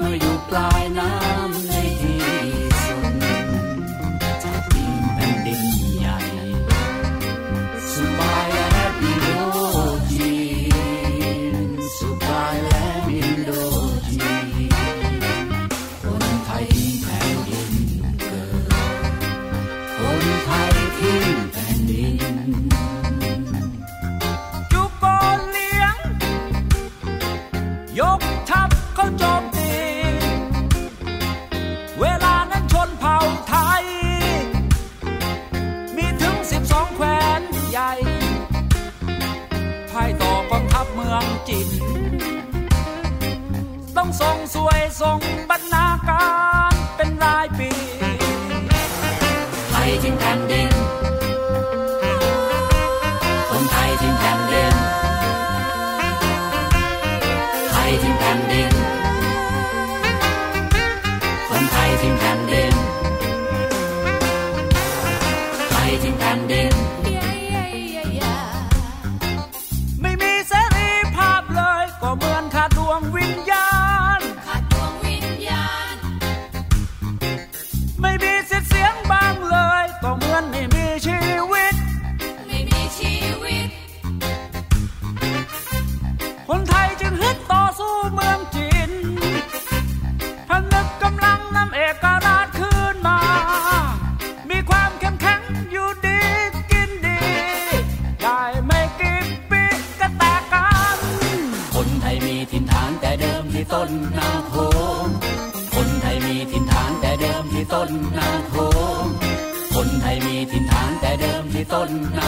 มาอยู่ปลายน้ำในที่สุดจากดินแผ่นดิน ทรงสวยทรงบรรณาการเป็นรายปี ไปถึงแผ่นดิน้นนางโขงคนไทยมีถิ่นฐานแต่เดิมที่ต้นนางโขงคนไทยมีถิ่นฐานแต่เดิมที่ต้นนา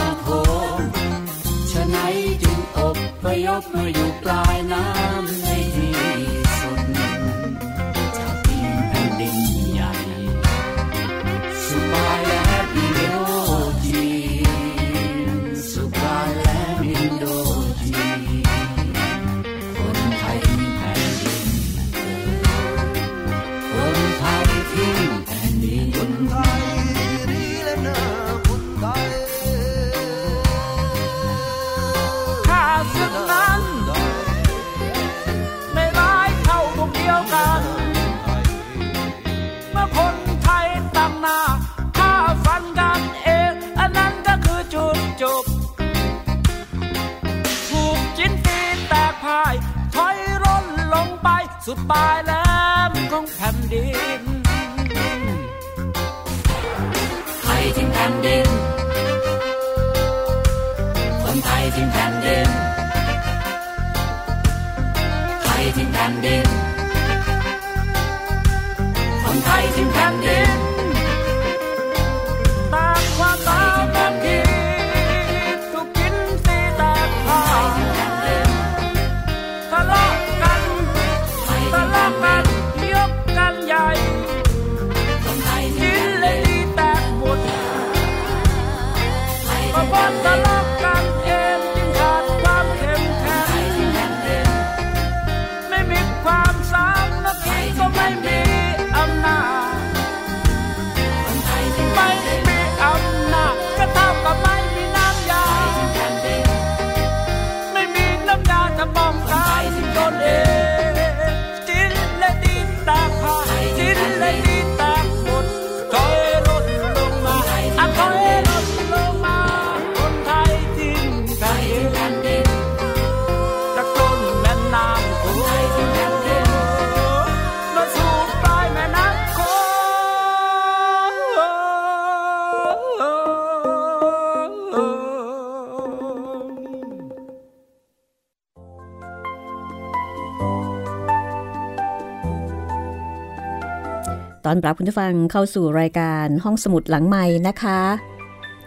อนรับคุณผู้ฟังเข้าสู่รายการห้องสมุดหลังใหม่นะคะ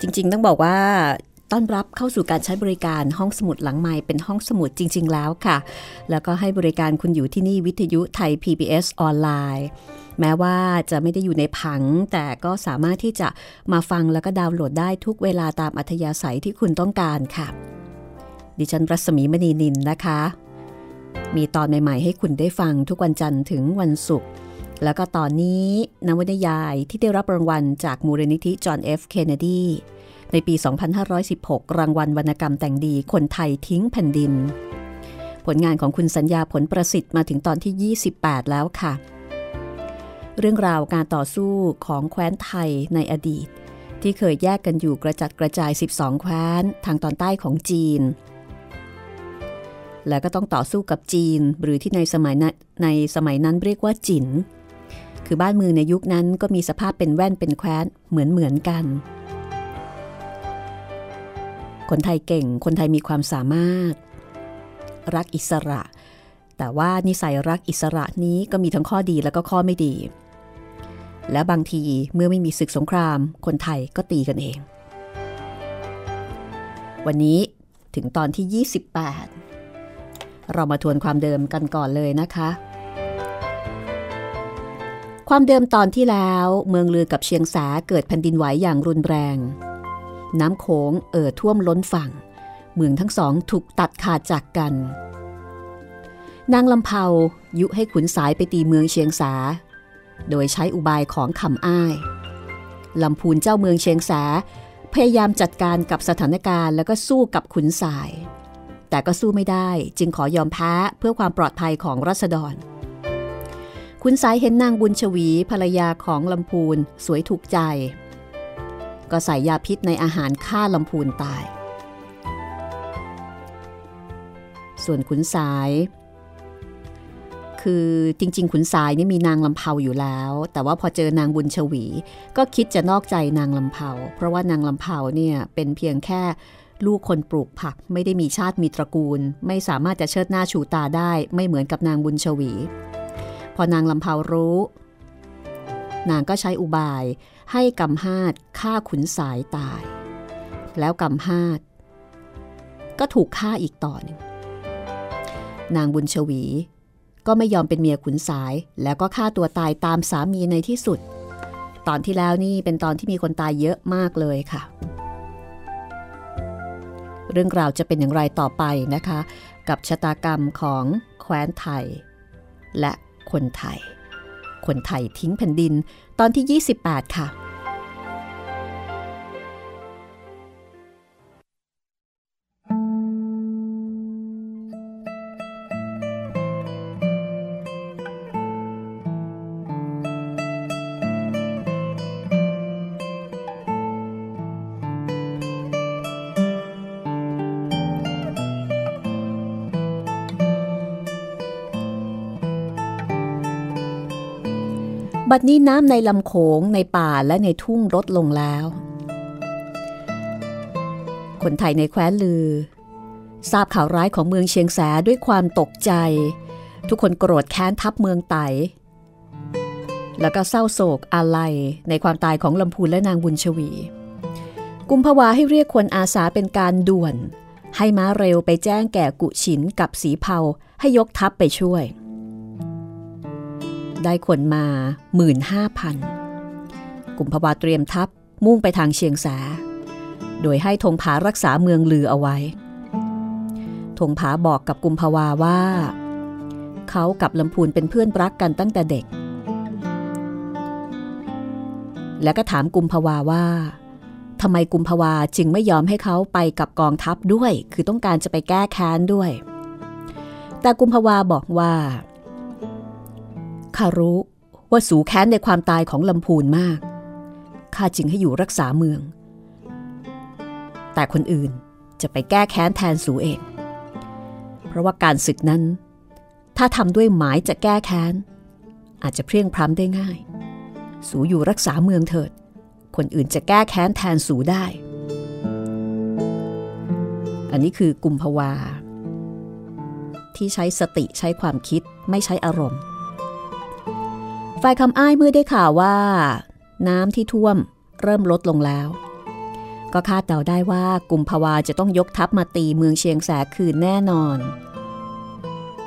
จริงๆ ต้องบอกว่าต้อนรับเข้าสู่การใช้บริการห้องสมุดหลังใหม่เป็นห้องสมุดจริง ๆ แล้วค่ะ แล้วก็ให้บริการคุณอยู่ที่นี่วิทยุไทย PBS ออนไลน์ แม้ว่าจะไม่ได้อยู่ในผัง แต่ก็สามารถที่จะมาฟังแล้วก็ดาวน์โหลดได้ทุกเวลาตามอัธยาศัยที่คุณต้องการค่ะ ดิฉันรัศมีมณีนินนะคะ มีตอนใหม่ ๆ ให้คุณได้ฟังทุกวันจันทร์ถึงวันศุกร์ แล้วก็ตอนนี้นวนิยายที่ได้รับรางวัลจากมูลนิธิจอห์นเอฟเคนเนดีในปี 2516 รางวัลวรรณกรรมแต่งดีคนไทยทิ้งแผ่นดิน ผลงานของคุณสัญญาผลประสิทธิ์มาถึงตอนที่ 28 แล้วค่ะ เรื่องราวการต่อสู้ของแคว้นไทยในอดีต ที่เคยแยกกันอยู่กระจัดกระจาย 12 แคว้นทางตอนใต้ของจีน แล้วก็ต้องต่อสู้กับจีน หรือที่ในสมัยนั้นในสมัยนั้นเรียกว่าจิน คือบ้านเมืองในยุคนั้นก็มีสภาพเป็นแว่นเป็นแคว้นเหมือนเหมือนกัน คนไทยเก่ง คนไทยมีความสามารถ รักอิสระ แต่ว่านิสัยรักอิสระนี้ก็มีทั้งข้อดีแล้วก็ข้อไม่ดี และบางทีเมื่อไม่มีศึกสงคราม คนไทยก็ตีกันเอง วันนี้ถึงตอนที่ 28 เรามาทวนความเดิมกันก่อนเลยนะคะ ความเดิมตอนที่แล้ว เมืองลือกับเชียงสาเกิดแผ่นดินไหวอย่างรุนแรง น้ำโขงเอ่อท่วมล้นฝั่ง เมืองทั้งสองถูกตัดขาดจากกัน นางลำเผายุให้ขุนสายไปตีเมืองเชียงสา โดยใช้อุบายของคำอ้ายลำพูนเจ้าเมืองเชียงสา พยายามจัดการกับสถานการณ์แล้วก็สู้กับขุนสาย แต่ก็สู้ไม่ได้จึงขอยอมแพ้เพื่อความปลอดภัยของรัษฎร คุณสายเห็นนางบุญชวีภรรยาของลำพูนสวยถูกใจ ก็ใส่ยาพิษในอาหารฆ่าลำพูนตาย ส่วนขุนสาย คือจริง ๆ ขุนสายนี่มีนางลำเผาอยู่แล้ว แต่ว่าพอเจอนางบุญชวี ก็คิดจะนอกใจนางลำเผาเพราะว่านางลำเผาเนี่ยเป็นเพียงแค่ลูกคนปลูกผักไม่ได้มีชาติมีตระกูล ไม่สามารถจะเชิดหน้าชูตาได้ ไม่เหมือนกับนางบุญชวี พอนางลำเผารู้ นางก็ใช้อุบายให้กำฮาดฆ่าขุนสายตาย แล้วกำฮาดก็ถูกฆ่าอีกต่อหนึ่งนางบุญชวี ก็ไม่ยอมเป็นเมียขุนสายแล้วก็ฆ่าตัวตายตามสามีในที่สุด ตอนที่แล้วนี่เป็นตอนที่มีคนตายเยอะมากเลยค่ะ เรื่องราวจะเป็นอย่างไรต่อไปนะคะ กับชะตากรรมของแคว้นไทย และ คนไทย คนไทยทิ้งแผ่นดินตอนที่ 28 ค่ะ บัดนี้น้ำในลำโขงในป่าและในทุ่งลดลงแล้ว คนไทยในแคว้นลือ ทราบข่าวร้ายของเมืองเชียงแสด้วยความตกใจ ทุกคนโกรธแค้นทัพเมืองไต แล้วก็เศร้าโศกอาลัยในความตายของลำพูนและนางบุญชวี กุมภาวาให้เรียกคนอาสาเป็นการด่วน ให้ม้าเร็วไปแจ้งแก่กุฉินกับสีเผาให้ยกทัพไปช่วย ได้คนมาหมื่นห้าพันกุมภาวาเตรียมทัพมุ่งไปทางเชียงแส โดยให้ธงผารักษาเมืองลือเอาไว้ธงผาบอกกับกุมภาวาว่า เขากับลำพูนเป็นเพื่อนรักกันตั้งแต่เด็ก แล้วก็ถามกุมภาวาว่าทำไมกุมภาวาจึงไม่ยอมให้เขาไปกับกองทัพด้วย คือต้องการจะไปแก้แค้นด้วย แต่กุมภาวาบอกว่า ข้ารู้ว่าสูแค้นในความตายของลำพูนมาก ข้าจึงให้อยู่รักษาเมือง แต่คนอื่นจะไปแก้แค้นแทนสูเอง เพราะว่าการศึกนั้น ถ้าทำด้วยหมายจะแก้แค้น อาจจะเพียงพร้ำได้ง่าย สูอยู่รักษาเมืองเถิด คนอื่นจะแก้แค้นแทนสูได้ อันนี้คือกุมภาวาที่ใช้สติใช้ความคิดไม่ใช้อารมณ์ ฝ่ายคำอ้ายเมื่อได้ข่าวว่า น้ำที่ท่วมเริ่มลดลงแล้ว ก็คาดเดาได้ว่ากลุ่มภาวาจะต้องยกทัพมาตีเมืองเชียงแสคืนแน่นอน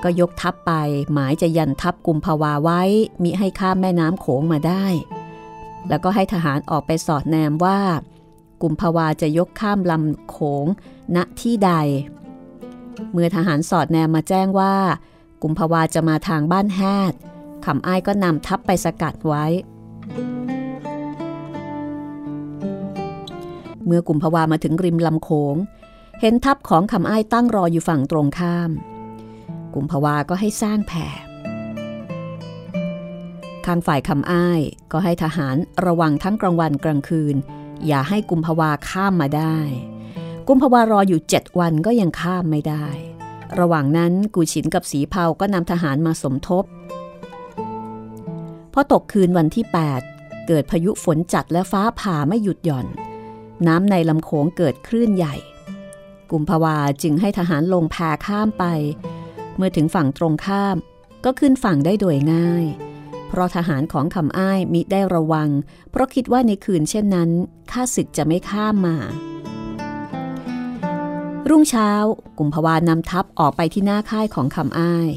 ก็ยกทัพไปหมายจะยันทัพกลุ่มภาวาไว้มิให้ข้ามแม่น้ำโขงมาได้ แล้วก็ให้ทหารออกไปสอดแนมว่ากลุ่มภาวาจะยกข้ามลำโขงณที่ใด เมื่อทหารสอดแนมมาแจ้งว่า กลุ่มภาวาจะมาทางบ้านแฮด คำอ้ายก็นำทัพไปสกัดไว้ เมื่อกุมภาวามาถึงริมลำโขง เห็นทัพของคำอ้ายตั้งรออยู่ฝั่งตรงข้าม กุมภาวาก็ให้สร้างแผ่ข้างฝ่ายคำอ้ายก็ให้ทหารระวังทั้งกลางวันกลางคืน อย่าให้กุมภาวาข้ามมาได้ กุมภาวารออยู่เจ็ดวันก็ยังข้ามไม่ได้ ระหว่างนั้นกูฉินกับสีเผาก็นำทหารมาสมทบ อตกคืนวันที่ 8 เกิดพายุฝนจัดและฟ้าผ่าไม่หยุดหย่อน น้ำในลำโขงเกิดคลื่นใหญ่ กุมภาวาจึงให้ทหารลงแพข้ามไป เมื่อถึงฝั่งตรงข้ามก็ขึ้นฝั่งได้โดยง่าย เพราะทหารของคำอ้ายมิได้ระวัง เพราะคิดว่าในคืนเช่นนั้นข้าศึกจะไม่ข้ามมา รุ่งเช้า กุมภาวานำทัพออกไปที่หน้าค่ายของคำอ้าย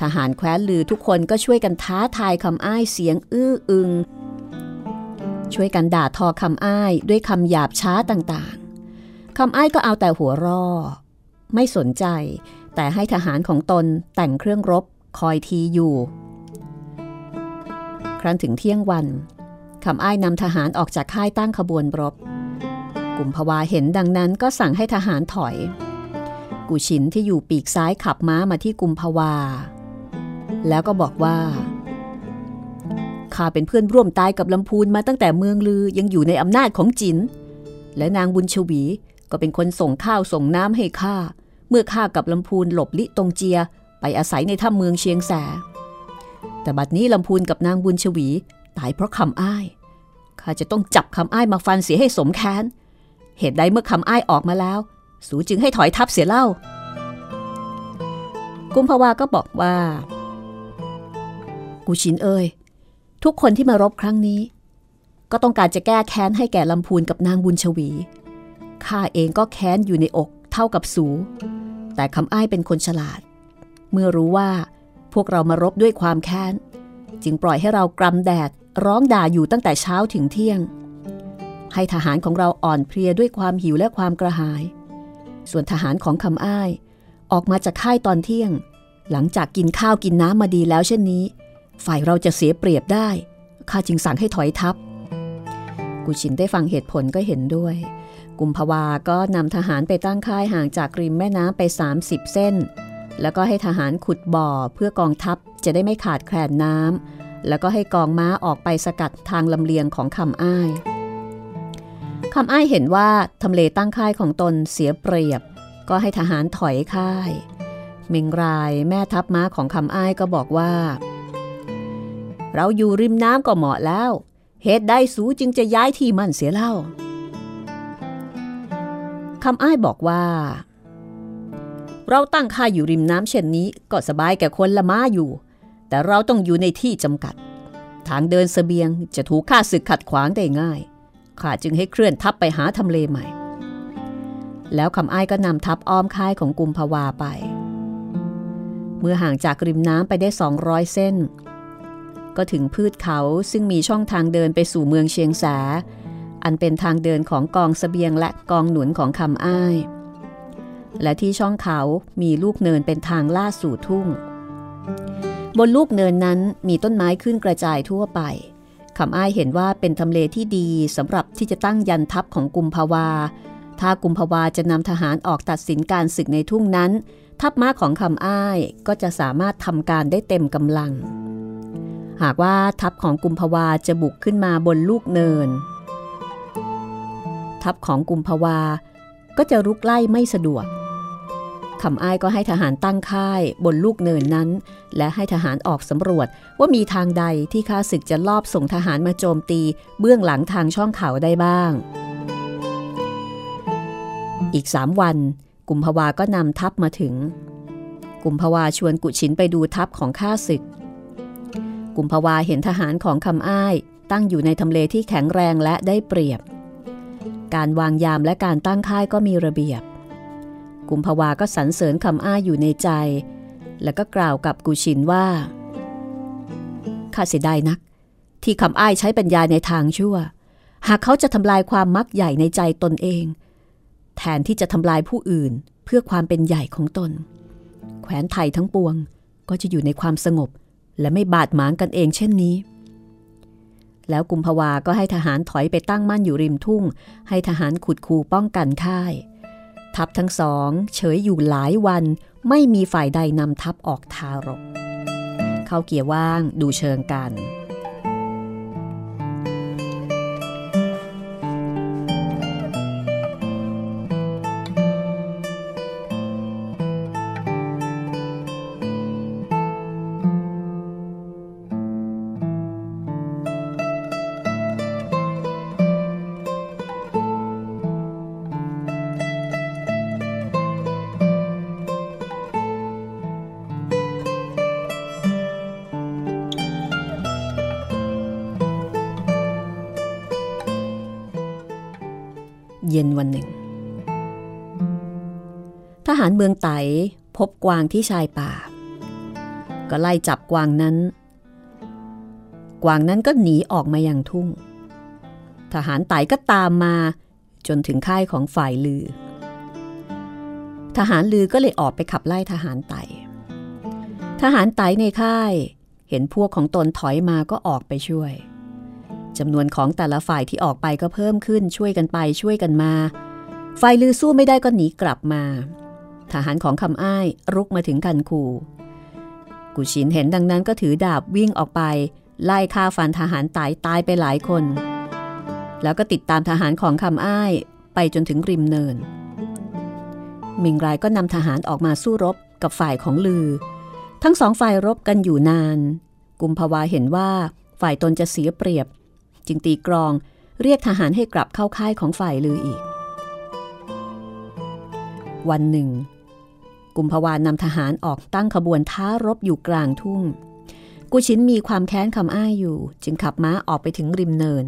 ทหารแคว้นลือทุกคนก็ช่วยกันท้าทายคำอ้ายเสียงอื้ออึง ช่วยกันด่าทอคำอ้ายด้วยคำหยาบช้าต่างๆคำอ้ายก็เอาแต่หัวรอไม่สนใจ แต่ให้ทหารของตนแต่งเครื่องรบคอยทีอยู่ ครั้นถึงเที่ยงวันคำอ้ายนำทหารออกจากค่ายตั้งขบวนรบ กลุ่มภาวาเห็นดังนั้นก็สั่งให้ทหารถอย กุชินที่อยู่ปีกซ้ายขับม้ามาที่กุมภาวา แล้วก็บอกว่าข้าเป็นเพื่อนร่วมตายกับลำพูนมาตั้งแต่เมืองลือยังอยู่ในอำนาจของจิน และนางบุญชวีก็เป็นคนส่งข้าวส่งน้ำให้ข้าเมื่อข้ากับลำพูนหลบลิตงเจีย ไปอาศัยในถ้ำเมืองเชียงแส แต่บัดนี้ลำพูนกับนางบุญชวี ตายเพราะคำอ้ายข้าจะต้องจับคำอ้ายมาฟันเสียให้สมแค้น เหตุใดเมื่อคำอ้ายออกมาแล้ว สูจึงให้ถอยทับเสียเล่า กุมภาวาก็บอกว่า กูชินเอ่ยทุกคนที่มารบครั้งนี้ ก็ต้องการจะแก้แค้นให้แก่ลำพูนกับนางบุญชวีข้าเองก็แค้นอยู่ในอกเท่ากับสู แต่คำอ้ายเป็นคนฉลาด เมื่อรู้ว่าพวกเรามารบด้วยความแค้น จึงปล่อยให้เรากรำแดดร้องด่าอยู่ตั้งแต่เช้าถึงเที่ยง ให้ทหารของเราอ่อนเพลียด้วยความหิวและความกระหาย ส่วนทหารของคำอ้าย ออกมาจากค่ายตอนเที่ยง หลังจากกินข้าวกินน้ำมาดีแล้วเช่นนี้ ฝ่ายเราจะเสียเปรียบได้ ข้าจึงสั่งให้ถอยทัพกุชินได้ฟังเหตุผลก็เห็นด้วย กุมภาวาก็นำทหารไปตั้งค่ายห่างจากริมแม่น้ำไป 30 เส้น แล้วก็ให้ทหารขุดบ่อเพื่อกองทัพจะได้ไม่ขาดแคลนน้ำ แล้วก็ให้กองม้าออกไปสกัดทางลำเลียงของคำอ้ายคำอ้ายเห็นว่าทำเลตั้งค่ายของตนเสียเปรียบ ก็ให้ทหารถอยค่าย เมงรายแม่ทัพม้าของคำอ้ายก็บอกว่า เราอยู่ริมน้ำก็เหมาะแล้ว เหตุใดสูจึงจะย้ายที่มั่นเสียเล่าคำอ้ายบอกว่า เราตั้งค่าอยู่ริมน้ำเช่นนี้ก็สบายแก่คนละม้าอยู่ แต่เราต้องอยู่ในที่จำกัด ทางเดินสเสบียงจะถูกข้าศึกขัดขวางได้ง่ายข้าจึงให้เคลื่อนทัพไปหาทำเลใหม่ แล้วคำอ้ายก็นำทัพอ้อมค่ายของกุมภาวาไป เมื่อห่างจากริมน้ำไปได้ 200 เส้น ก็ถึงพืชเขาซึ่งมีช่องทางเดินไปสู่เมืองเชียงแส อันเป็นทางเดินของกองสเสบียงและกองหนุนของคำอ้าย และที่ช่องเขามีลูกเนินเป็นทางลาดสู่ทุ่ง บนลูกเนินนั้นมีต้นไม้ขึ้นกระจายทั่วไปคำอ้ายเห็นว่าเป็นทำเลที่ดีสำหรับที่จะตั้งยันทัพของกุมภาวา ถ้ากุมภาวาจะนำทหารออกตัดสินการศึกในทุ่งนั้น ทัพม้าของคำอ้ายก็จะสามารถทำการได้เต็มกำลัง หากว่าทัพของกุมภาวาจะบุกขึ้นมาบนลูกเนิน ทัพของกุมภาวาก็จะรุกไล่ไม่สะดวกคำอ้ายก็ให้ทหารตั้งค่ายบนลูกเนินนั้น และให้ทหารออกสำรวจว่ามีทางใดที่ข้าศึกจะลอบส่งทหารมาโจมตีเบื้องหลังทางช่องเขาได้บ้าง อีกสามวัน กุมภาวาก็นำทัพมาถึง กุมภาวาชวนกุชินไปดูทัพของข้าศึก กุมภาวาเห็นทหารของคำอ้าย ตั้งอยู่ในทำเลที่แข็งแรงและได้เปรียบ การวางยามและการตั้งค่ายก็มีระเบียบ กุมภาวาก็สรรเสริญคำอ้ายอยู่ในใจ แล้วก็กล่าวกับกุชินว่าข้าเสียดายนัก ที่คำอ้ายใช้ปัญญาในทางชั่ว หากเขาจะทำลายความมักใหญ่ในใจตนเอง แทนที่จะทำลายผู้อื่นเพื่อความเป็นใหญ่ของตน แขวนไทยทั้งปวงก็จะอยู่ในความสงบ และไม่บาดหมางกันเองเช่นนี้ แล้วกุมภาวาก็ให้ทหารถอยไปตั้งมั่นอยู่ริมทุ่ง ให้ทหารขุดคูป้องกันค่าย ทัพทั้งสองเฉยอยู่หลายวัน ไม่มีฝ่ายใดนำทัพออกทารก เข้าเกียร์ว่างดูเชิงกัน หารเมืองไตพบกวางที่ชายป่า ก็ไล่จับกวางนั้น กวางนั้นก็หนีออกมาอย่างทุ่ง ทหารไตก็ตามมาจนถึงค่ายของฝ่ายลือ ทหารลือก็เลยออกไปขับไล่ทหารไต ทหารไตในค่าย เห็นพวกของตนถอยมาก็ออกไปช่วยจำนวนของแต่ละฝ่ายที่ออกไปก็เพิ่มขึ้นช่วยกันไปช่วยกันมา ฝ่ายลือสู้ไม่ได้ก็หนีกลับมา ทหารของคำอ้ายรุกมาถึงกันคูกุชินเห็นดังนั้นก็ถือดาบวิ่งออกไป ไล่ฆ่าฟันทหารตายตายไปหลายคน แล้วก็ติดตามทหารของคำอ้ายไปจนถึงริมเนิน มิงรายก็นำทหารออกมาสู้รบกับฝ่ายของลือ ทั้งสองฝ่ายรบกันอยู่นาน กุมภาวาเห็นว่าฝ่ายตนจะเสียเปรียบ จึงตีกรองเรียกทหารให้กลับเข้าค่ายของฝ่ายลืออีก วันหนึ่ง กุมภาวานนำทหารออกตั้งขบวนท้ารบอยู่กลางทุ่งกุชินมีความแค้นคำอ้ายอยู่ จึงขับม้าออกไปถึงริมเนิน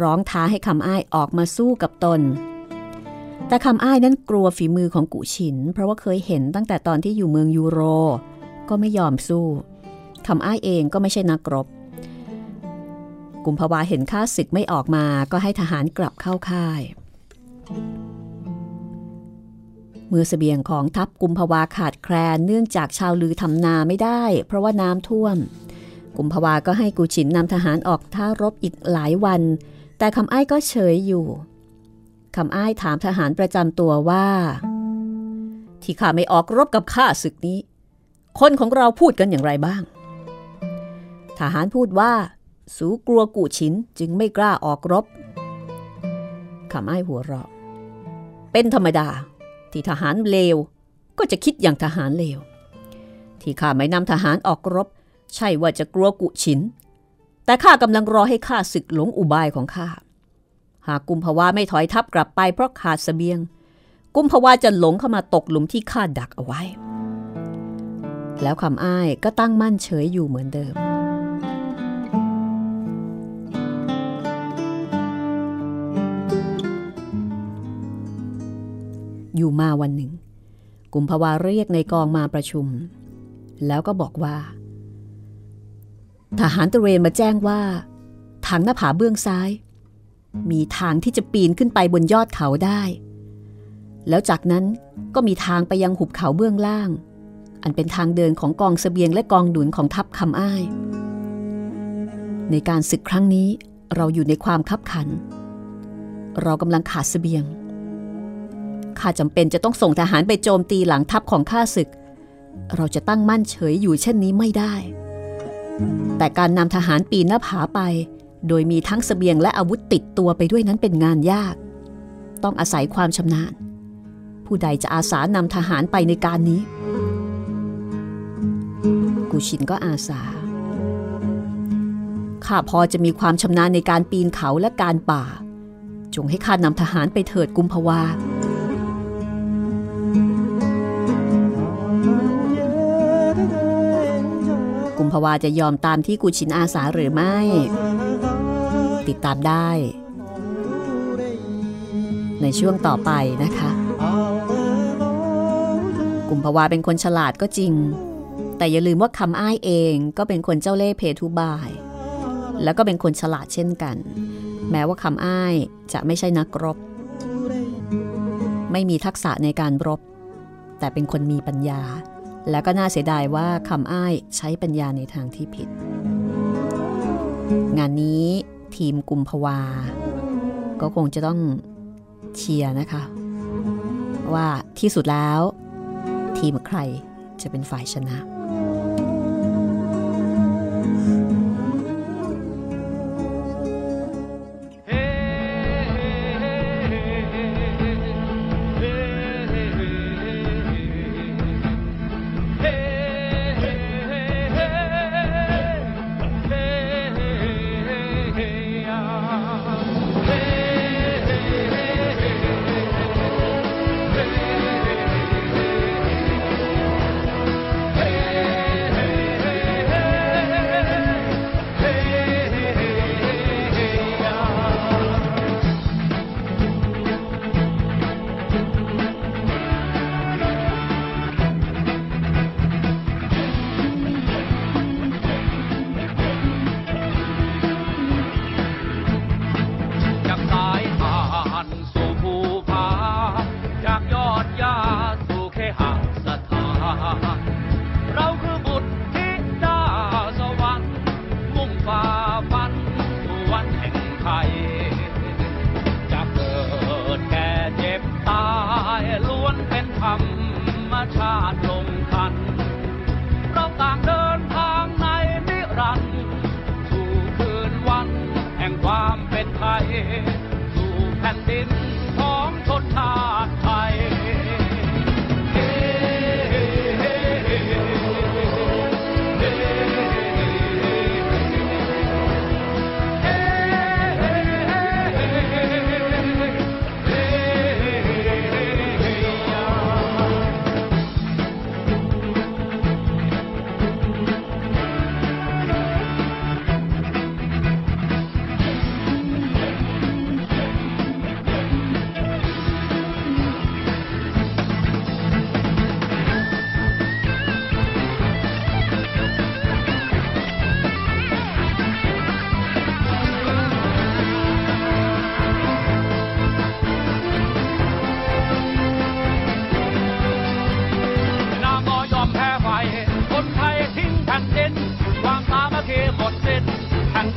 ร้องท้าให้คำอ้ายออกมาสู้กับตน แต่คำอ้ายนั้นกลัวฝีมือของกุชิน เพราะว่าเคยเห็นตั้งแต่ตอนที่อยู่เมืองยูโร ก็ไม่ยอมสู้คำอ้ายเองก็ไม่ใช่นักรบ กุมภาวาเห็นข้าศึกไม่ออกมาก็ให้ทหารกลับเข้าค่าย เมื่อสเสบียงของทัพกุมภาวาขาดแคลนเนื่องจากชาวลือทำนาไม่ได้ เพราะว่าน้ำท่วม กุมภาวาก็ให้กูฉินนำทหารออกท่ารบอีกหลายวัน แต่คำอ้ายก็เฉยอยู่คำอ้ายถามทหารประจำตัวว่า ที่ข้าไม่ออกรบกับข้าศึกนี้ คนของเราพูดกันอย่างไรบ้าง ทหารพูดว่า สูกลัวกูชินจึงไม่กล้าออกรบขำไอ้หัวเราะเป็นธรรมดา ที่ทหารเลว ก็จะคิดอย่างทหารเลว ที่ข้าไม่นำทหารออกรบ ใช่ว่าจะกลัวกุชิน แต่ข้ากำลังรอให้ข้าศึกหลงอุบายของข้า หากกุมภาวะไม่ถอยทับกลับไปเพราะขาดสเสบียง กุมภาวะจะหลงเข้ามาตกหลุมที่ข้าดักเอาไว้ แล้วคำอ้ายก็ตั้งมั่นเฉยอยู่เหมือนเดิม อยู่มาวันหนึ่ง กุมภาวาเรียกในกองมาประชุม แล้วก็บอกว่า ทหารตะเวนมาแจ้งว่า ทางหน้าผาเบื้องซ้าย มีทางที่จะปีนขึ้นไปบนยอดเขาได้ แล้วจากนั้นก็มีทางไปยังหุบเขาเบื้องล่าง อันเป็นทางเดินของกองสเสบียงและกองดุนของทัพคำอ้าย ในการศึกครั้งนี้เราอยู่ในความคับขัน เรากำลังขาดสเสบียง ข้าจำเป็นจะต้องส่งทหารไปโจมตีหลังทัพของข้าศึก เราจะตั้งมั่นเฉยอยู่เช่นนี้ไม่ได้ แต่การนำทหารปีนหน้าผาไป โดยมีทั้งสเสบียงและอาวุธติดตัวไปด้วยนั้นเป็นงานยาก ต้องอาศัยความชำนาญ ผู้ใดจะอาสานำทหารไปในการนี้ กูชินก็อาสาข้าพอจะมีความชำนาญในการปีนเขาและการป่า จงให้ข้านำทหารไปเถิดกุมภาวา ภภาวะจะยอมตามที่กูชินอาสาหรือไม่ ติดตามได้ ในช่วงต่อไปนะคะ กุมภาวะเป็นคนฉลาดก็จริง แต่อย่าลืมว่าคำอ้ายเองก็เป็นคนเจ้าเล่ห์เพทุบาย แล้วก็เป็นคนฉลาดเช่นกัน แม้ว่าคำอ้ายจะไม่ใช่นักรบ ไม่มีทักษะในการรบ แต่เป็นคนมีปัญญา แล้วก็น่าเสียดายว่าคำอ้ายใช้ปัญญาในทางที่ผิด งานนี้ทีมกุมภาวา ก็คงจะต้องเชียร์นะคะ ว่าที่สุดแล้ว ทีมใครจะเป็นฝ่ายชนะ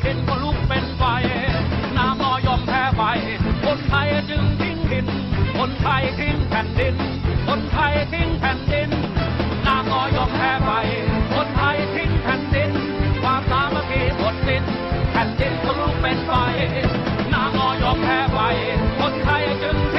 แผ่นก็ลุกเป็นไฟนามอยอมแพ้ไฟคนไทยจึงทิ้งถิ่นคนไทยทิ้งแผ่นดิน คนไทยทิ้งแผ่นดินนามอยอมแพ้ไฟคนไทยทิ้งแผ่นดิน ความสามัคคีหมดสิ้นแผ่นดินก็ลุกเป็นไฟนามอยอมแพ้ไฟคนไทยจึง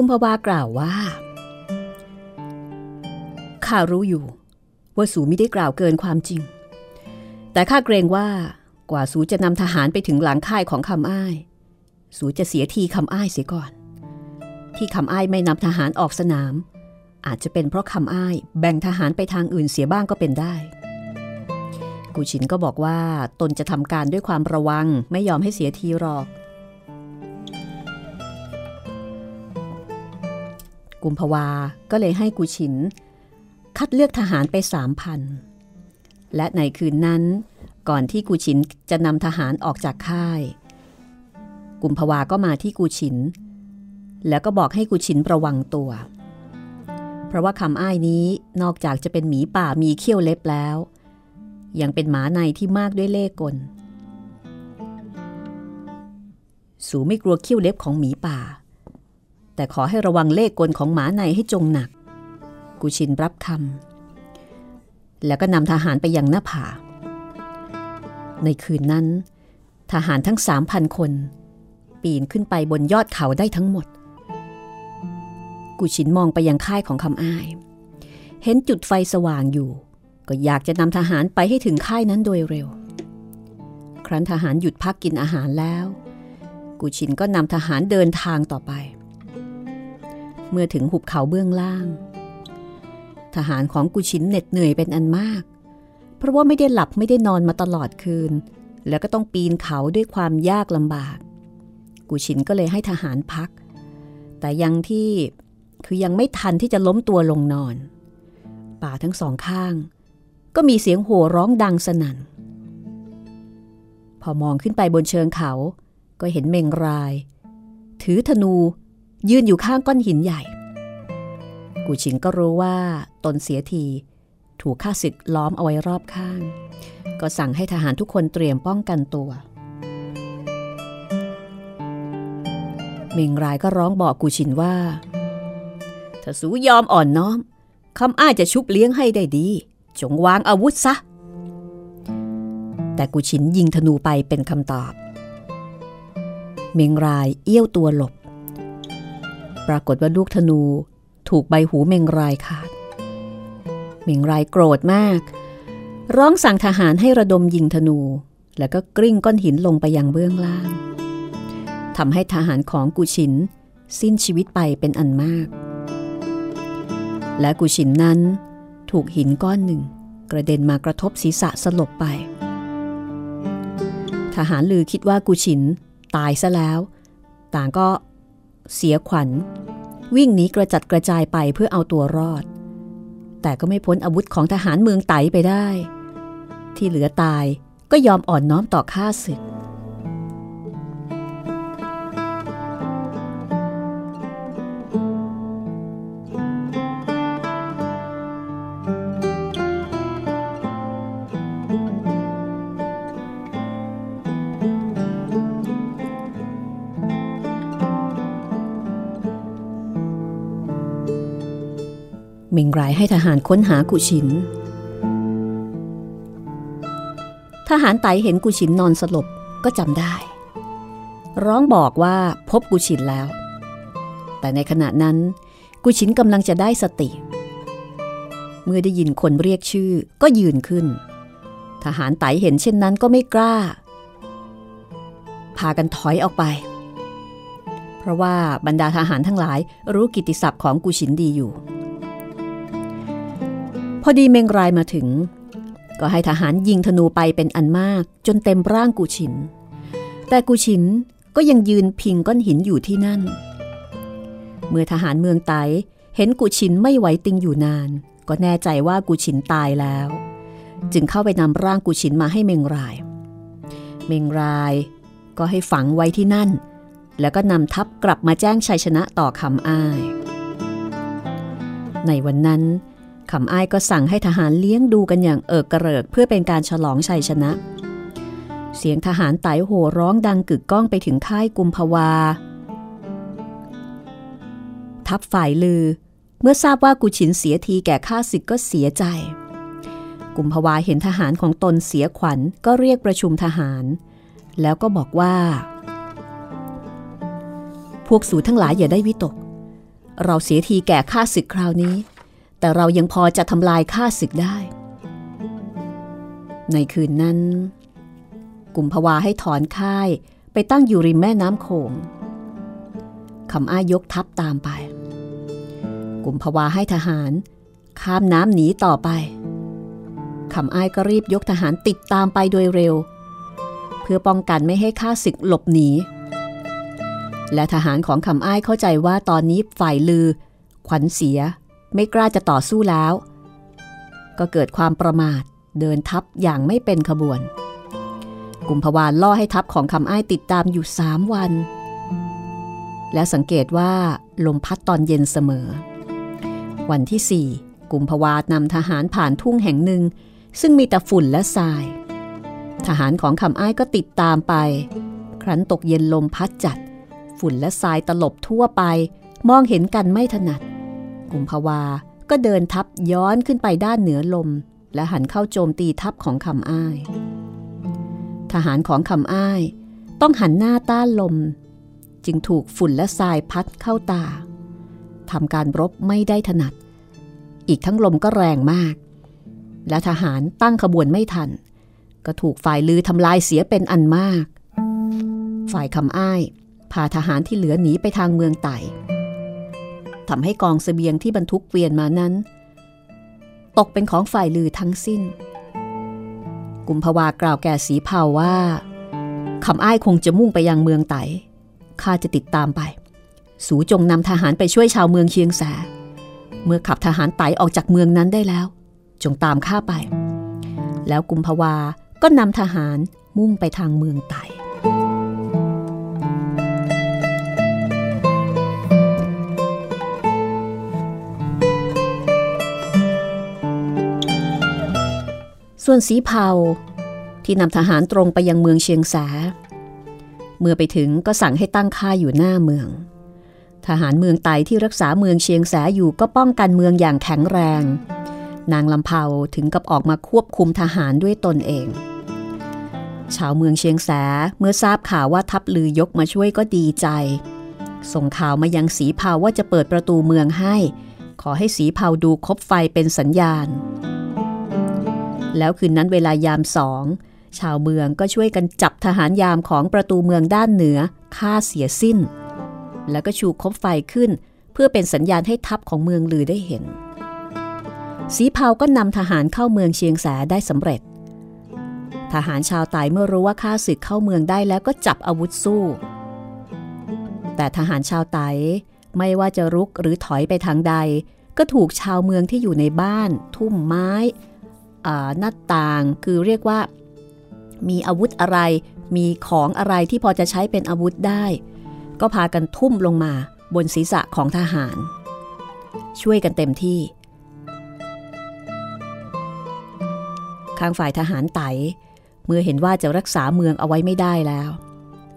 กุมภาวากล่าวว่า ข้ารู้อยู่ ว่าสูไม่ได้กล่าวเกินความจริง แต่ข้าเกรงว่ากว่าสูจะนำทหารไปถึงหลังค่ายของคำอ้าย สูจะเสียทีคำอ้ายเสียก่อน ที่คำอ้ายไม่นำทหารออกสนาม อาจจะเป็นเพราะคำอ้ายแบ่งทหารไปทางอื่นเสียบ้างก็เป็นได้กูชินก็บอกว่าตนจะทำการด้วยความระวังไม่ยอมให้เสียทีหรอก กุมภาวาก็เลยให้กูชิน คัดเลือกทหารไปสามพัน และในคืนนั้น ก่อนที่กูชินจะนำทหารออกจากค่าย กุมภาวาก็มาที่กูชิน แล้วก็บอกให้กูชินระวังตัว เพราะว่าคำอ้ายนี้นอกจากจะเป็นหมีป่ามีเขี้ยวเล็บแล้ว ยังเป็นหมาในที่มากด้วยเล่กลสูไม่กลัวเขี้ยวเล็บของหมีป่า แต่ขอให้ระวังเล่ห์กลของหมาในให้จงหนัก กูชินรับคำแล้วก็นำทหารไปยังหน้าผา ในคืนนั้น ทหารทั้งสามพันคน ปีนขึ้นไปบนยอดเขาได้ทั้งหมด กูชินมองไปยังค่ายของคำอ้าย เห็นจุดไฟสว่างอยู่ ก็อยากจะนำทหารไปให้ถึงค่ายนั้นโดยเร็ว ครั้นทหารหยุดพักกินอาหารแล้ว กูชินก็นำทหารเดินทางต่อไป เมื่อถึงหุบเขาเบื้องล่าง ทหารของกูชินเหน็ดเหนื่อยเป็นอันมาก เพราะว่าไม่ได้หลับไม่ได้นอนมาตลอดคืน แล้วก็ต้องปีนเขาด้วยความยากลำบากกูชินก็เลยให้ทหารพัก แต่ยังที่คือยังไม่ทันที่จะล้มตัวลงนอน ป่าทั้งสองข้าง ก็มีเสียงโห่ร้องดังสนั่น พอมองขึ้นไปบนเชิงเขา ก็เห็นเมงราย ถือธนู ยืนอยู่ข้างก้อนหินใหญ่ กูชินก็รู้ว่าตนเสียที ถูกข้าศึกล้อมเอาไว้รอบข้าง ก็สั่งให้ทหารทุกคนเตรียมป้องกันตัวเมงรายก็ร้องบอกกูชินว่า ถ้าสูยอมอ่อนน้อมคำอ้ายจะชุบเลี้ยงให้ได้ดี จงวางอาวุธซะ แต่กูชินยิงธนูไปเป็นคำตอบ เมงรายเอี้ยวตัวหลบ ปรากฏว่าลูกธนู ถูกใบหูเมงรายขาด เมงรายโกรธมาก ร้องสั่งทหารให้ระดมยิงธนู แล้วก็กลิ้งก้อนหินลงไปยังเบื้องล่างทำให้ทหารของกูชิน สิ้นชีวิตไปเป็นอันมาก และกูชินนั้นถูกหินก้อนหนึ่ง กระเด็นมากระทบศีรษะสลบไป ทหารลือคิดว่ากูชินตายซะแล้ว ต่างก็ เสียขวัญ วิ่งหนีกระจัดกระจายไปเพื่อเอาตัวรอด แต่ก็ไม่พ้นอาวุธของทหารเมืองไตไปได้ ที่เหลือตายก็ยอมอ่อนน้อมต่อข้าศึก มงรายให้ทหารค้นหากุชิน ทหารไตเห็นกุชินนอนสลบก็จำได้ ร้องบอกว่าพบกุชินแล้ว แต่ในขณะนั้น กุชินกำลังจะได้สติ เมื่อได้ยินคนเรียกชื่อก็ยืนขึ้น ทหารไตเห็นเช่นนั้นก็ไม่กล้า พากันถอยออกไป เพราะว่าบรรดาทหารทั้งหลายรู้กิตติศัพท์ของกุชินดีอยู่ พอดีเมงรายมาถึง ก็ให้ทหารยิงธนูไปเป็นอันมากจนเต็มร่างกูชิน แต่กูชินก็ยังยืนพิงก้อนหินอยู่ที่นั่น เมื่อทหารเมืองไตเห็นกูชินไม่ไหวติงอยู่นาน ก็แน่ใจว่ากูชินตายแล้ว จึงเข้าไปนำร่างกูชินมาให้เมงราย เมงรายก็ให้ฝังไว้ที่นั่น แล้วก็นำทัพกลับมาแจ้งชัยชนะต่อคำอ้าย ในวันนั้น คำอ้ายก็สั่งให้ทหารเลี้ยงดูกันอย่างเอิกกระเริกเพื่อเป็นการฉลองชัยชนะ เสียงทหารไต่โห่ร้องดังกึกก้องไปถึงค่ายกุมภาวา ทัพฝ่ายลือ เมื่อทราบว่ากุชินเสียทีแก่ข้าศึกก็เสียใจ กุมภาวาเห็นทหารของตนเสียขวัญก็เรียกประชุมทหาร แล้วก็บอกว่า พวกสูทั้งหลายอย่าได้วิตก เราเสียทีแก่ข้าศึกคราวนี้ แต่เรายังพอจะทำลายข้าศึกได้ ในคืนนั้นกุมภาวาให้ถอนค่ายไปตั้งอยู่ริมแม่น้ำโขงคำอ้ายยกทัพตามไปกุมภาวาให้ทหาร ข้ามน้ำหนีต่อไปคำอ้ายก็รีบยกทหารติดตามไปโดยเร็ว เพื่อป้องกันไม่ให้ข้าศึกหลบหนี และทหารของคำอ้ายเข้าใจว่าตอนนี้ฝ่ายลือ ขวัญเสีย ไม่กล้าจะต่อสู้แล้ว ก็เกิดความประมาทเดินทัพอย่างไม่เป็นขบวน กุมภวานล่อให้ทัพของคำอ้ายติดตามอยู่สามวัน และสังเกตว่าลมพัดตอนเย็นเสมอ วันที่สี่กุมภวานำทหารผ่านทุ่งแห่งหนึ่ง ซึ่งมีแต่ฝุ่นและทราย ทหารของคำอ้ายก็ติดตามไป ครั้นตกเย็นลมพัดจัด ฝุ่นและทรายตลบทั่วไป มองเห็นกันไม่ถนัด กุมภาวา ก็เดินทับย้อนขึ้นไปด้านเหนือลม และหันเข้าโจมตีทัพของคำอ้าย ทหารของคำอ้าย ต้องหันหน้าต้านลม จึงถูกฝุ่นและทรายพัดเข้าตาทำการรบไม่ได้ถนัด อีกทั้งลมก็แรงมาก และทหารตั้งขบวนไม่ทัน ก็ถูกฝ่ายลือทำลายเสียเป็นอันมาก ฝ่ายคำอ้ายพาทหารที่เหลือหนีไปทางเมืองไต่ ทำให้กองสเสบียงที่บรรทุกเกวียนมานั้น ตกเป็นของฝ่ายลือทั้งสิ้น กุมภาวากล่าวแก่สีเผาว่าคำอ้ายคงจะมุ่งไปยังเมืองไต่ข้าจะติดตามไป สูจงนำทหารไปช่วยชาวเมืองเชียงแส เมื่อขับทหารไต่ออกจากเมืองนั้นได้แล้ว จงตามข้าไป แล้วกุมภาวาก็นำทหารมุ่งไปทางเมืองไต่ ส่วนสีเผาที่นำทหารตรงไปยังเมืองเชียงแสเมื่อไปถึงก็สั่งให้ตั้งค่ายอยู่หน้าเมือง ทหารเมืองไตที่รักษาเมืองเชียงแสอยู่ก็ป้องกันเมืองอย่างแข็งแรง นางลำเผาถึงกับออกมาควบคุมทหารด้วยตนเอง ชาวเมืองเชียงแสเมื่อทราบข่าวว่าทัพลือยกมาช่วยก็ดีใจ ส่งข่าวมายังสีเผาว่าจะเปิดประตูเมืองให้ ขอให้สีเผาดูคบไฟเป็นสัญญาณ แล้วคืนนั้นเวลายามสอง ชาวเมืองก็ช่วยกันจับทหารยามของประตูเมืองด้านเหนือฆ่าเสียสิ้น แล้วก็ชูคบไฟขึ้น เพื่อเป็นสัญญาณให้ทัพของเมืองลือได้เห็น สีเผาก็นำทหารเข้าเมืองเชียงแสได้สำเร็จ ทหารชาวไต่เมื่อรู้ว่าข้าศึกเข้าเมืองได้แล้วก็จับอาวุธสู้ แต่ทหารชาวไตไม่ว่าจะรุกหรือถอยไปทางใด ก็ถูกชาวเมืองที่อยู่ในบ้าน ทุ่มไม้ หน้าต่างคือเรียกว่า มีอาวุธอะไร มีของอะไรที่พอจะใช้เป็นอาวุธได้ ก็พากันทุ่มลงมาบนศีรษะของทหาร ช่วยกันเต็มที่ข้างฝ่ายทหารไตเมื่อเห็นว่าจะรักษาเมืองเอาไว้ไม่ได้แล้ว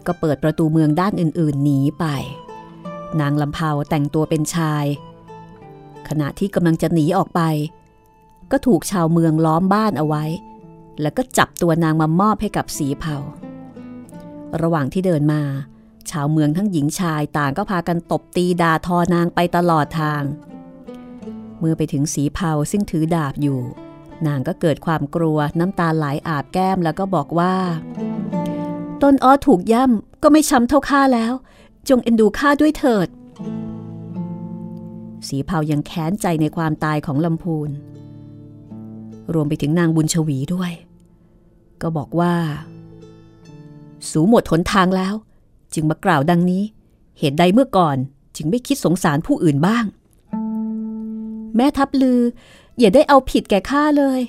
ก็เปิดประตูเมืองด้านอื่นๆหนีไป นางลำเพาแต่งตัวเป็นชาย ขณะที่กำลังจะหนีออกไป ก็ถูกชาวเมืองล้อมบ้านเอาไว้ แล้วก็จับตัวนางมามอบให้กับสีเผา ระหว่างที่เดินมา ชาวเมืองทั้งหญิงชายต่างก็พากันตบตีด่าทอนางไปตลอดทาง เมื่อไปถึงสีเผาซึ่งถือดาบอยู่ นางก็เกิดความกลัวน้ำตาไหลอาบแก้มแล้วก็บอกว่าต้นอ้อถูกย่ำก็ไม่ช้ำเท่าข้าแล้ว จงเอ็นดูข้าด้วยเถิด สีเผายังแค้นใจในความตายของลำพูน รวมไปถึงนางบุญชวีด้วย ก็บอกว่า สูหมดหนทางแล้ว จึงมากล่าวดังนี้ เหตุใดเมื่อก่อนจึงไม่คิดสงสารผู้อื่นบ้าง แม่ทับลือ อย่าได้เอาผิดแก่ข้าเลย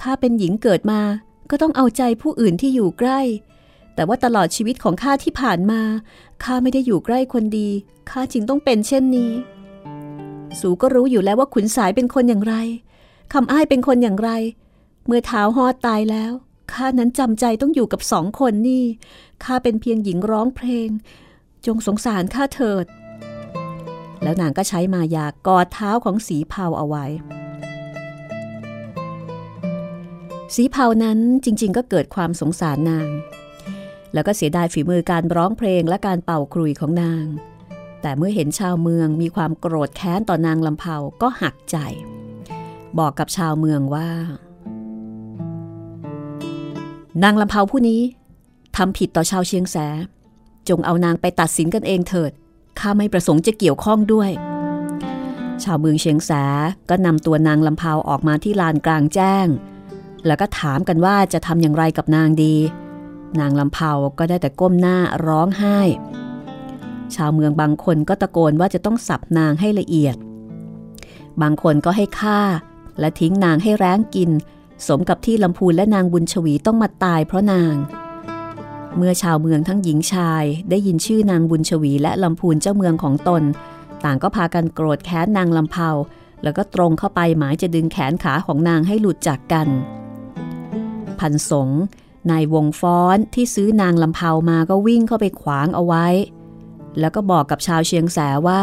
ข้าเป็นหญิงเกิดมา ก็ต้องเอาใจผู้อื่นที่อยู่ใกล้ แต่ว่าตลอดชีวิตของข้าที่ผ่านมาข้าไม่ได้อยู่ใกล้คนดีข้าจึงต้องเป็นเช่นนี้ สูก็รู้อยู่แล้วว่าขุนสายเป็นคนอย่างไร คำอ้ายเป็นคนอย่างไร เมื่อเท้าฮอดตายแล้วข้านั้นจำใจต้องอยู่กับสองคนนี่ข้าเป็นเพียงหญิงร้องเพลง จงสงสารข้าเถิด แล้วนางก็ใช้มายากอดเท้าของสีเผาเอาไว้ สีเผานั้นจริง ๆ ก็เกิดความสงสารนาง แล้วก็เสียดายฝีมือการร้องเพลงและการเป่าครุยของนาง แต่เมื่อเห็นชาวเมืองมีความโกรธแค้นต่อนางลำเผาก็หักใจ บอกกับชาวเมืองว่า นางลำเผาผู้นี้ทำผิดต่อชาวเชียงแส จงเอานางไปตัดสินกันเองเถิดข้าไม่ประสงค์จะเกี่ยวข้องด้วย ชาวเมืองเชียงแสก็นำตัวนางลำเผาออกมาที่ลานกลางแจ้ง แล้วก็ถามกันว่าจะทำอย่างไรกับนางดี นางลำเผาก็ได้แต่ก้มหน้าร้องไห้ ชาวเมืองบางคนก็ตะโกนว่าจะต้องสับนางให้ละเอียด บางคนก็ให้ฆ่า และทิ้งนางให้แร้งกิน สมกับที่ลำพูนและนางบุญชวีต้องมาตายเพราะนาง เมื่อชาวเมืองทั้งหญิงชายได้ยินชื่อนางบุญชวีและลำพูนเจ้าเมืองของตน ต่างก็พากันโกรธแค้นนางลำเผาแล้วก็ตรงเข้าไปหมายจะดึงแขนขาของนางให้หลุดจากกัน พันสงนายวงฟ้อนที่ซื้อนางลำเผามาก็วิ่งเข้าไปขวางเอาไว้ แล้วก็บอกกับชาวเชียงแสว่า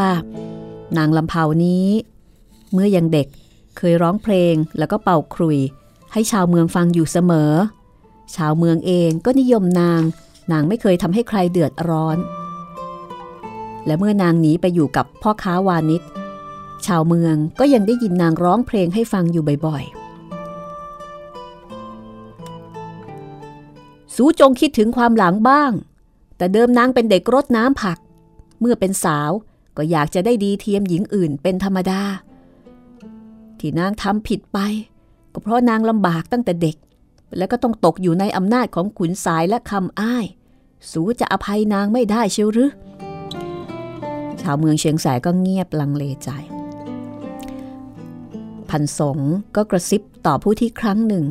นางลำเผานี้ เมื่อยังเด็ก เคยร้องเพลงแล้วก็เป่าครุย ให้ชาวเมืองฟังอยู่เสมอ ชาวเมืองเองก็นิยมนาง นางไม่เคยทำให้ใครเดือดร้อน และเมื่อนางหนีไปอยู่กับพ่อค้าวานิชชาวเมืองก็ยังได้ยินนางร้องเพลงให้ฟังอยู่บ่อยๆ สูจงคิดถึงความหลังบ้าง แต่เดิมนางเป็นเด็กรดน้ำผัก เมื่อเป็นสาวก็อยากจะได้ดีเทียมหญิงอื่นเป็นธรรมดา ที่นางทำผิดไป ก็เพราะนางลำบากตั้งแต่เด็ก แล้วก็ต้องตกอยู่ในอำนาจของขุนสายและคำอ้าย สูจะอภัยนางไม่ได้เชียวหรือชาวเมืองเชียงแสก็เงียบลังเลใจ พันสงก็กระซิบต่อผู้ที่ครั้งหนึ่ง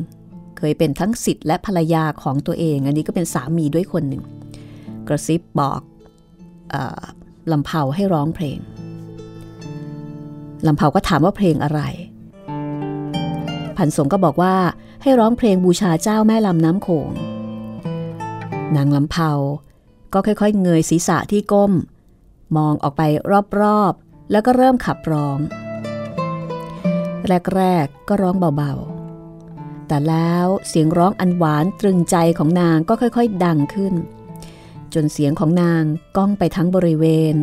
เคยเป็นทั้งสิทธิ์และภรรยาของตัวเอง อันนี้ก็เป็นสามีด้วยคนหนึ่ง กระซิบบอกอลำเผาให้ร้องเพลงลำเผาก็ถามว่าเพลงอะไร พันสงก็บอกว่าให้ร้องเพลงบูชาเจ้าแม่ลำน้ำโขง นางลำเผาก็ค่อยๆ เงยศีรษะที่ก้ม มองออกไปรอบๆ แล้วก็เริ่มขับร้อง แรกๆ ก็ร้องเบาๆ แต่แล้วเสียงร้องอันหวานตรึงใจของนางก็ค่อยๆ ดังขึ้น จนเสียงของนางก้องไปทั้งบริเวณ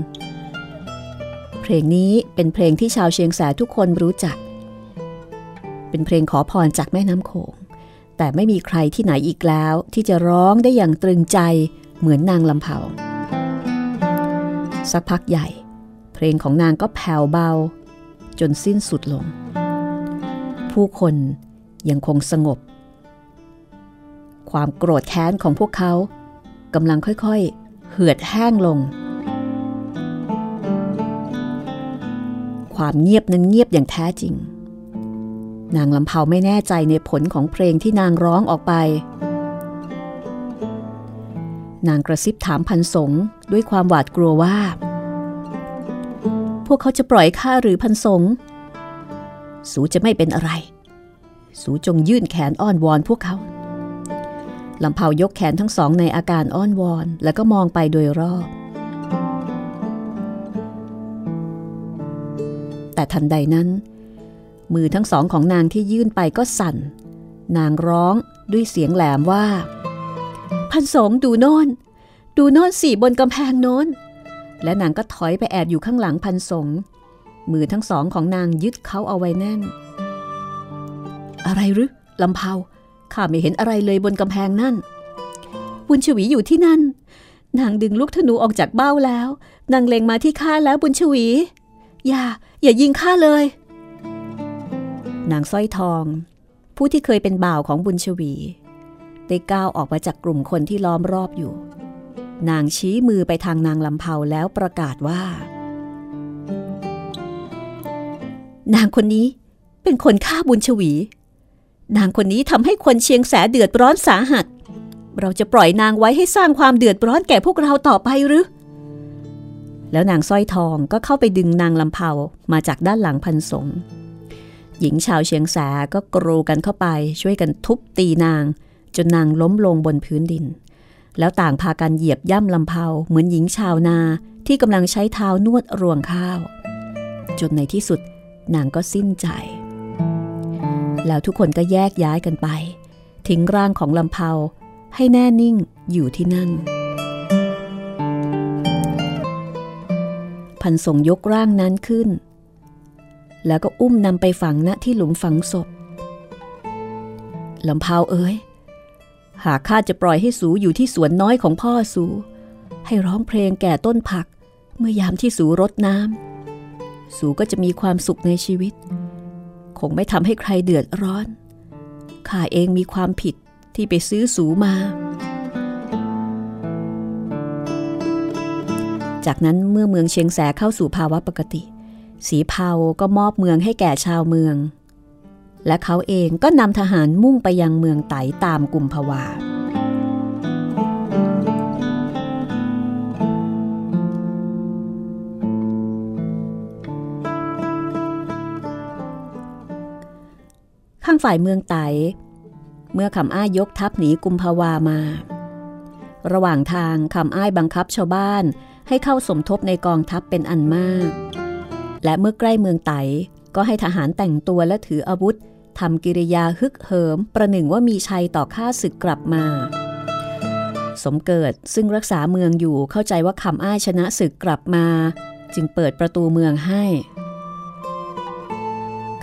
เพลงนี้เป็นเพลงที่ชาวเชียงแสทุกคนรู้จักเเป็นเพลงขอพรจากแม่น้ำโขง แต่ไม่มีใครที่ไหนอีกแล้วที่จะร้องได้อย่างตรึงใจเหมือนนางลำเผา สักพักใหญ่ เพลงของนางก็แผ่วเบา จนสิ้นสุดลง ผู้คนยังคงสงบ ความโกรธแค้นของพวกเขากำลังค่อยๆ เหือดแห้งลง ความเงียบนั้นเงียบอย่างแท้จริง นางลำเผาไม่แน่ใจในผลของเพลงที่นางร้องออกไป นางกระซิบถามพันสงด้วยความหวาดกลัวว่า พวกเขาจะปล่อยข้าหรือพันสงสูจะไม่เป็นอะไร สูจงยื่นแขนอ้อนวอนพวกเขาลำเผายกแขนทั้งสองในอาการอ้อนวอน แล้วก็มองไปโดยรอบ แต่ทันใดนั้น มือทั้งสองของนางที่ยื่นไปก็สั่น นางร้องด้วยเสียงแหลมว่า พันสงดูโน่น ดูโน่นสี่บนกำแพงโน้น และนางก็ถอยไปแอบอยู่ข้างหลังพันสงมือทั้งสองของนางยึดเขาเอาไว้แน่น อะไรหรือลำเผาข้าไม่เห็นอะไรเลยบนกำแพงนั่น บุญชวีอยู่ที่นั่น นางดึงลูกธนูออกจากเบ้าแล้ว นางเล็งมาที่ข้าแล้วบุญชวี อย่า อย่ายิงข้าเลย นางสร้อยทอง ผู้ที่เคยเป็นบ่าวของบุญชวี ได้ก้าวออกมาจากกลุ่มคนที่ล้อมรอบอยู่ นางชี้มือไปทางนางลำเผาแล้วประกาศว่า นางคนนี้เป็นคนฆ่าบุญชวี นางคนนี้ทำให้คนเชียงแสเดือดร้อนสาหัส เราจะปล่อยนางไว้ให้สร้างความเดือดร้อนแก่พวกเราต่อไปหรือแล้วนางสร้อยทองก็เข้าไปดึงนางลำเผามาจากด้านหลังพันสง หญิงชาวเชียงแสก็กรูกันเข้าไปช่วยกันทุบตีนาง จนนางล้มลงบนพื้นดิน แล้วต่างพากันเหยียบย่ำลำเผาเหมือนหญิงชาวนาที่กำลังใช้เท้านวดรวงข้าว จนในที่สุดนางก็สิ้นใจ แล้วทุกคนก็แยกย้ายกันไป ทิ้งร่างของลำเผาให้แน่นิ่งอยู่ที่นั่น พันส่งยกร่างนั้นขึ้น แล้วก็อุ้มนำไปฝังณที่หลุมฝังศพลำพาวเอ๋ยหากข้าจะปล่อยให้สูอยู่ที่สวนน้อยของพ่อสู ให้ร้องเพลงแก่ต้นผัก เมื่อยามที่สูรดน้ำสูก็จะมีความสุขในชีวิต คงไม่ทำให้ใครเดือดร้อนข้าเองมีความผิดที่ไปซื้อสูมา จากนั้นเมื่อเมืองเชียงแสเข้าสู่ภาวะปกติ สีเผาก็มอบเมืองให้แก่ชาวเมือง และเขาเองก็นำทหารมุ่งไปยังเมืองไตตามกุมภาวาข้างฝ่ายเมืองไต เมื่อคำอ้ายยกทัพหนีกุมภาวามา ระหว่างทางคำอ้ายบังคับชาวบ้านให้เข้าสมทบในกองทัพเป็นอันมาก และเมื่อใกล้เมืองไตก็ให้ทหารแต่งตัวและถืออาวุธทำกิริยาฮึกเหิม ประหนึ่งว่ามีชัยต่อข้าศึกกลับมา สมเกิดซึ่งรักษาเมืองอยู่เข้าใจว่าคำอ้ายชนะศึกกลับมา จึงเปิดประตูเมืองให้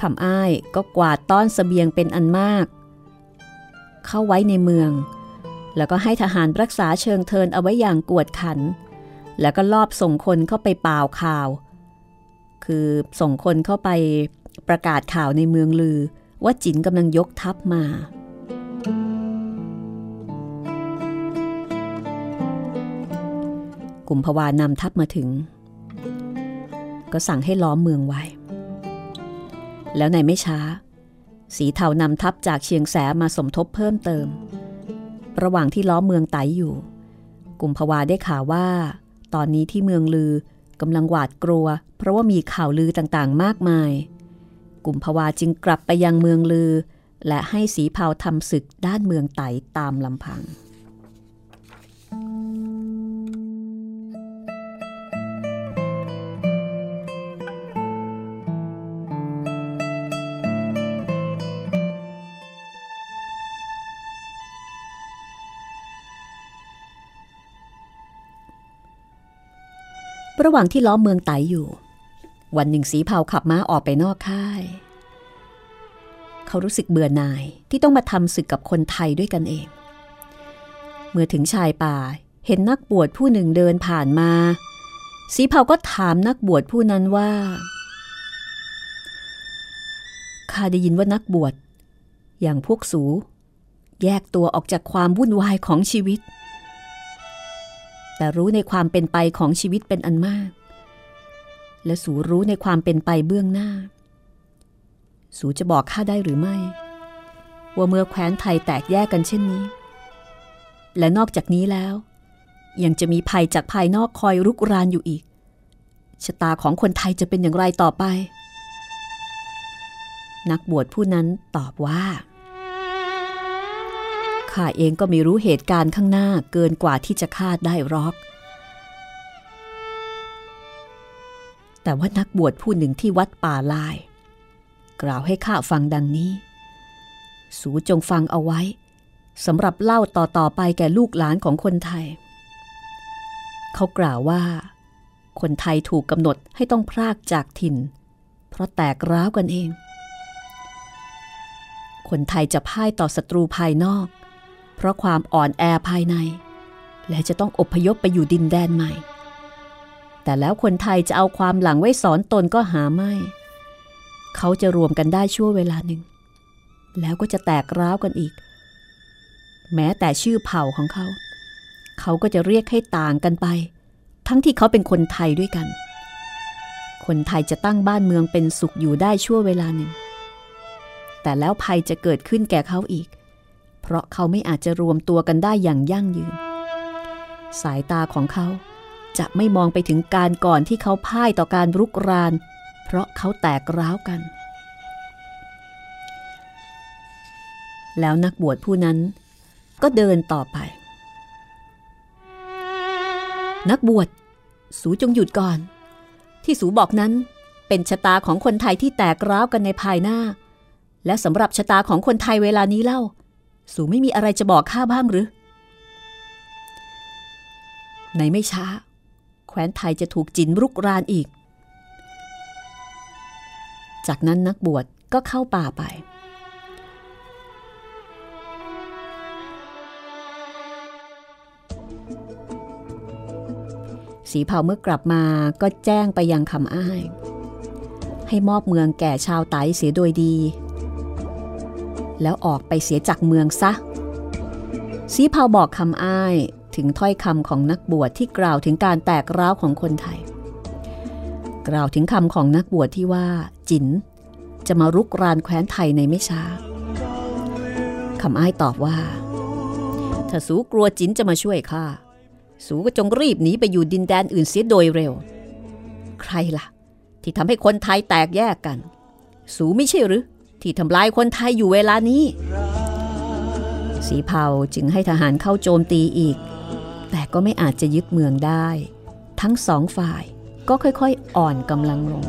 คำอ้ายก็กวาดต้อนสเสบียงเป็นอันมาก เข้าไว้ในเมือง แล้วก็ให้ทหารรักษาเชิงเทินเอาไว้อย่างกวดขัน แล้วก็ลอบส่งคนเข้าไปเป่าข่าว คือส่งคนเข้าไปประกาศข่าวในเมืองลือ ว่าจินกำลังยกทัพมา กลุ่มพวานำทัพมาถึง ก็สั่งให้ล้อมเมืองไว้ แล้วในไม่ช้า สีเทานำทัพจากเชียงแสมาสมทบเพิ่มเติม ระหว่างที่ล้อมเมืองไตอยู่ กลุ่มพวาได้ข่าวว่า ตอนนี้ที่เมืองลือ กำลังหวาดกลัว เพราะว่ามีข่าวลือต่างๆ มากมาย กลุ่มพวาจึงกลับไปยังเมืองลือ และให้สีเผาทำศึกด้านเมืองไตตามลำพัง ระหว่างที่ล้อมเมืองไตอยู่ วันหนึ่งสีเผาขับม้าออกไปนอกค่าย เขารู้สึกเบื่อหน่ายที่ต้องมาทำศึกกับคนไทยด้วยกันเอง เมื่อถึงชายป่าเห็นนักบวชผู้หนึ่งเดินผ่านมา สีเผาก็ถามนักบวชผู้นั้นว่าข้าได้ยินว่านักบวชอย่างพวกสู แยกตัวออกจากความวุ่นวายของชีวิต แต่รู้ในความเป็นไปของชีวิตเป็นอันมาก และสูรู้ในความเป็นไปเบื้องหน้า สูจะบอกข้าได้หรือไม่ ว่าเมื่อแคว้นไทยแตกแยกกันเช่นนี้ และนอกจากนี้แล้ว ยังจะมีภัยจากภายนอกคอยรุกรานอยู่อีกชะตาของคนไทยจะเป็นอย่างไรต่อไป นักบวชผู้นั้นตอบว่า ข้าเองก็ไม่รู้เหตุการณ์ข้างหน้าเกินกว่าที่จะคาดได้หรอก แต่ว่านักบวชผู้หนึ่งที่วัดป่าลาย กล่าวให้ข้าฟังดังนี้ สูจงฟังเอาไว้สำหรับเล่าต่อๆไปแก่ลูกหลานของคนไทย เขากล่าวว่า คนไทยถูกกำหนดให้ต้องพรากจากถิ่น เพราะแตกร้าวกันเองคนไทยจะพ่ายต่อศัตรูภายนอก เพราะความอ่อนแอภายใน และจะต้องอพยพไปอยู่ดินแดนใหม่ แต่แล้วคนไทยจะเอาความหลังไว้สอนตนก็หาไม่ เขาจะรวมกันได้ชั่วเวลาหนึ่ง แล้วก็จะแตกร้าวกันอีก แม้แต่ชื่อเผ่าของเขา เขาก็จะเรียกให้ต่างกันไป ทั้งที่เขาเป็นคนไทยด้วยกัน คนไทยจะตั้งบ้านเมืองเป็นสุขอยู่ได้ชั่วเวลาหนึ่ง แต่แล้วภัยจะเกิดขึ้นแก่เขาอีก เพราะเขาไม่อาจจะรวมตัวกันได้อย่างยั่งยืน สายตาของเขาจะไม่มองไปถึงการก่อนที่เขาพ่ายต่อการรุกราน เพราะเขาแตกร้าวกัน แล้วนักบวชผู้นั้นก็เดินต่อไป นักบวชสูจงหยุดก่อน ที่สูบอกนั้นเป็นชะตาของคนไทยที่แตกร้าวกันในภายหน้า และสำหรับชะตาของคนไทยเวลานี้เล่า สูไม่มีอะไรจะบอกข้าบ้างหรือ ในไม่ช้า แคว้นไทยจะถูกจินรุกรานอีก จากนั้นนักบวชก็เข้าป่าไป สีเผาเมื่อกลับมาก็แจ้งไปยังคำอ้าย ให้มอบเมืองแก่ชาวไตเสียโดยดี แล้วออกไปเสียจากเมืองซะ สีเผาบอกคำอ้ายถึงถ้อยคำของนักบวชที่กล่าวถึงการแตกร้าวของคนไทย กล่าวถึงคำของนักบวชที่ว่า จินจะมารุกรานแคว้นไทยในไม่ช้าคำอ้ายตอบว่า ถ้าสูกลัวจินจะมาช่วยข้าสูก็จงรีบหนีไปอยู่ดินแดนอื่นเสียโดยเร็ว ใครล่ะ ที่ทำให้คนไทยแตกแยกกัน สูไม่ใช่หรือ ที่ทำลายคนไทยอยู่เวลานี้ สีเผาจึงให้ทหารเข้าโจมตีอีก แต่ก็ไม่อาจจะยึดเมืองได้ ทั้งสองฝ่ายก็ค่อยๆ อ่อนกำลังลง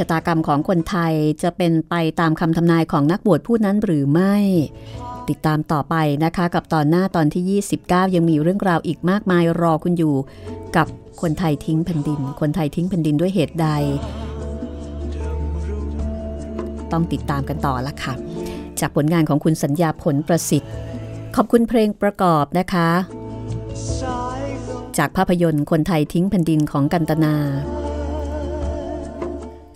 ชะตากรรมของคนไทยจะเป็นไปตามคำทำนายของนักบวชผู้นั้นหรือไม่ ติดตามต่อไปนะคะกับตอนหน้าตอนที่ 29 ยังมีเรื่องราวอีกมากมายรอคุณอยู่ กับคนไทยทิ้งแผ่นดิน คนไทยทิ้งแผ่นดินด้วยเหตุใด ต้องติดตามกันต่อละค่ะ จากผลงานของคุณสัญญาผลประสิทธิ์ ขอบคุณเพลงประกอบนะคะ จากภาพยนตร์คนไทยทิ้งแผ่นดินของกันตนา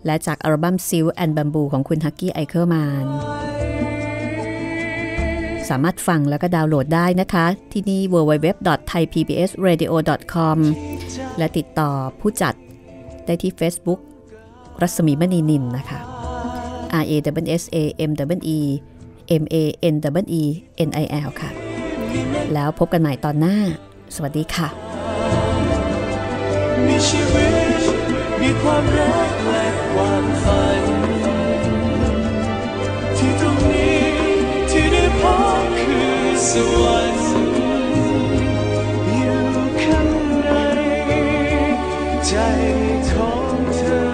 และจากอัลบั้ม Silk and Bamboo ของคุณฮัคกี้ไอเคิลมานน์สามารถฟังแล้วก็ดาวน์โหลดได้นะคะ ที่นี่ www.thaipbsradio.com และติดต่อผู้จัดได้ที่ Facebook รัศมีมณีนินนะคะ R A S A M double E M A N double E N I L ค่ะ แล้วพบกันใหม่ตอนหน้า สวัสดีค่ะ มีชีวิตมีความรักและ ความฝัน ที่ตรงนี้ที่ได้พบคือสวรรค์อยู่ข้างในใจของเธอ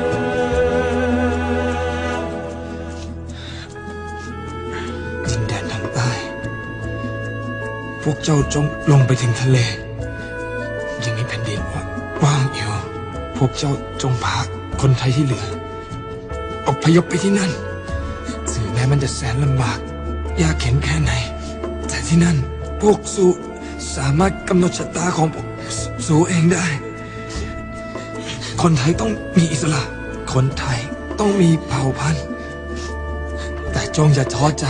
ดินแดนทางใต้ พวกเจ้าจงลงไปถึงทะเล ยังมีแผ่นดินว่างอยู่ พวกเจ้าจงพาคนไทยที่เหลืออ พยพไปที่นั่นถึงแม้มันจะแสนลำบาก ยากเข็นแค่ไหน แต่ที่นั่นพวกสูสามารถกำหนดชะตาของพวกสสูเองได้ คนไทยต้องมีอิสระ คนไทยต้องมีเผ่าพันธุ์ แต่จงอย่าท้อใจ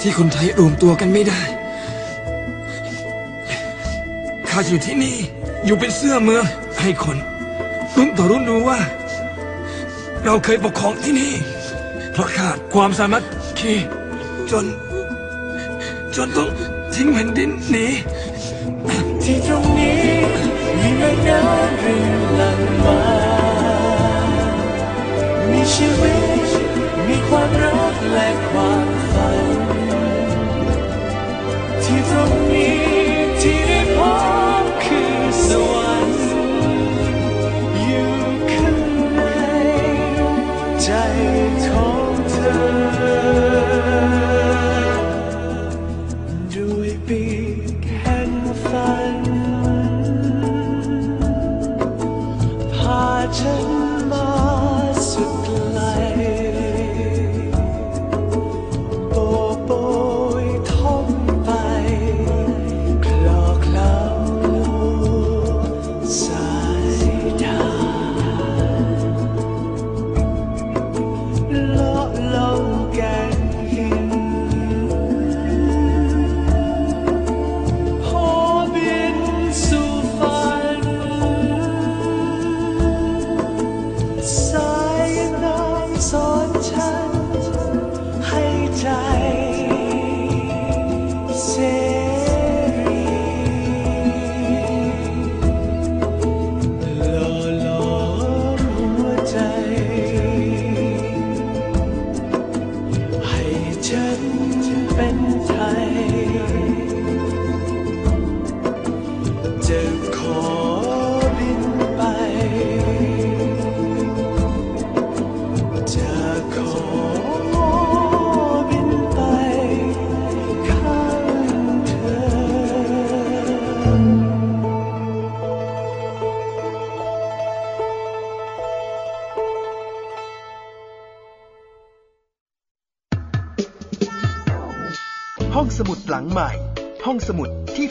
ที่คนไทยรวมตัวกันไม่ได้ข้าอยู่ที่นี่อยู่เป็นเสื้อเมืองให้คนรุ่นต่อรุ่นรู้ว่า เราเคยปกครองที่นี่ เพราะขาดความสามัคคีจน จนต้องทิ้งแผ่นดินหนีที่ตรงนี้มีแม่น้ำรินหลั่งมามีชีวิตมีความรักและ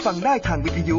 ฟังได้ทางวิทยุ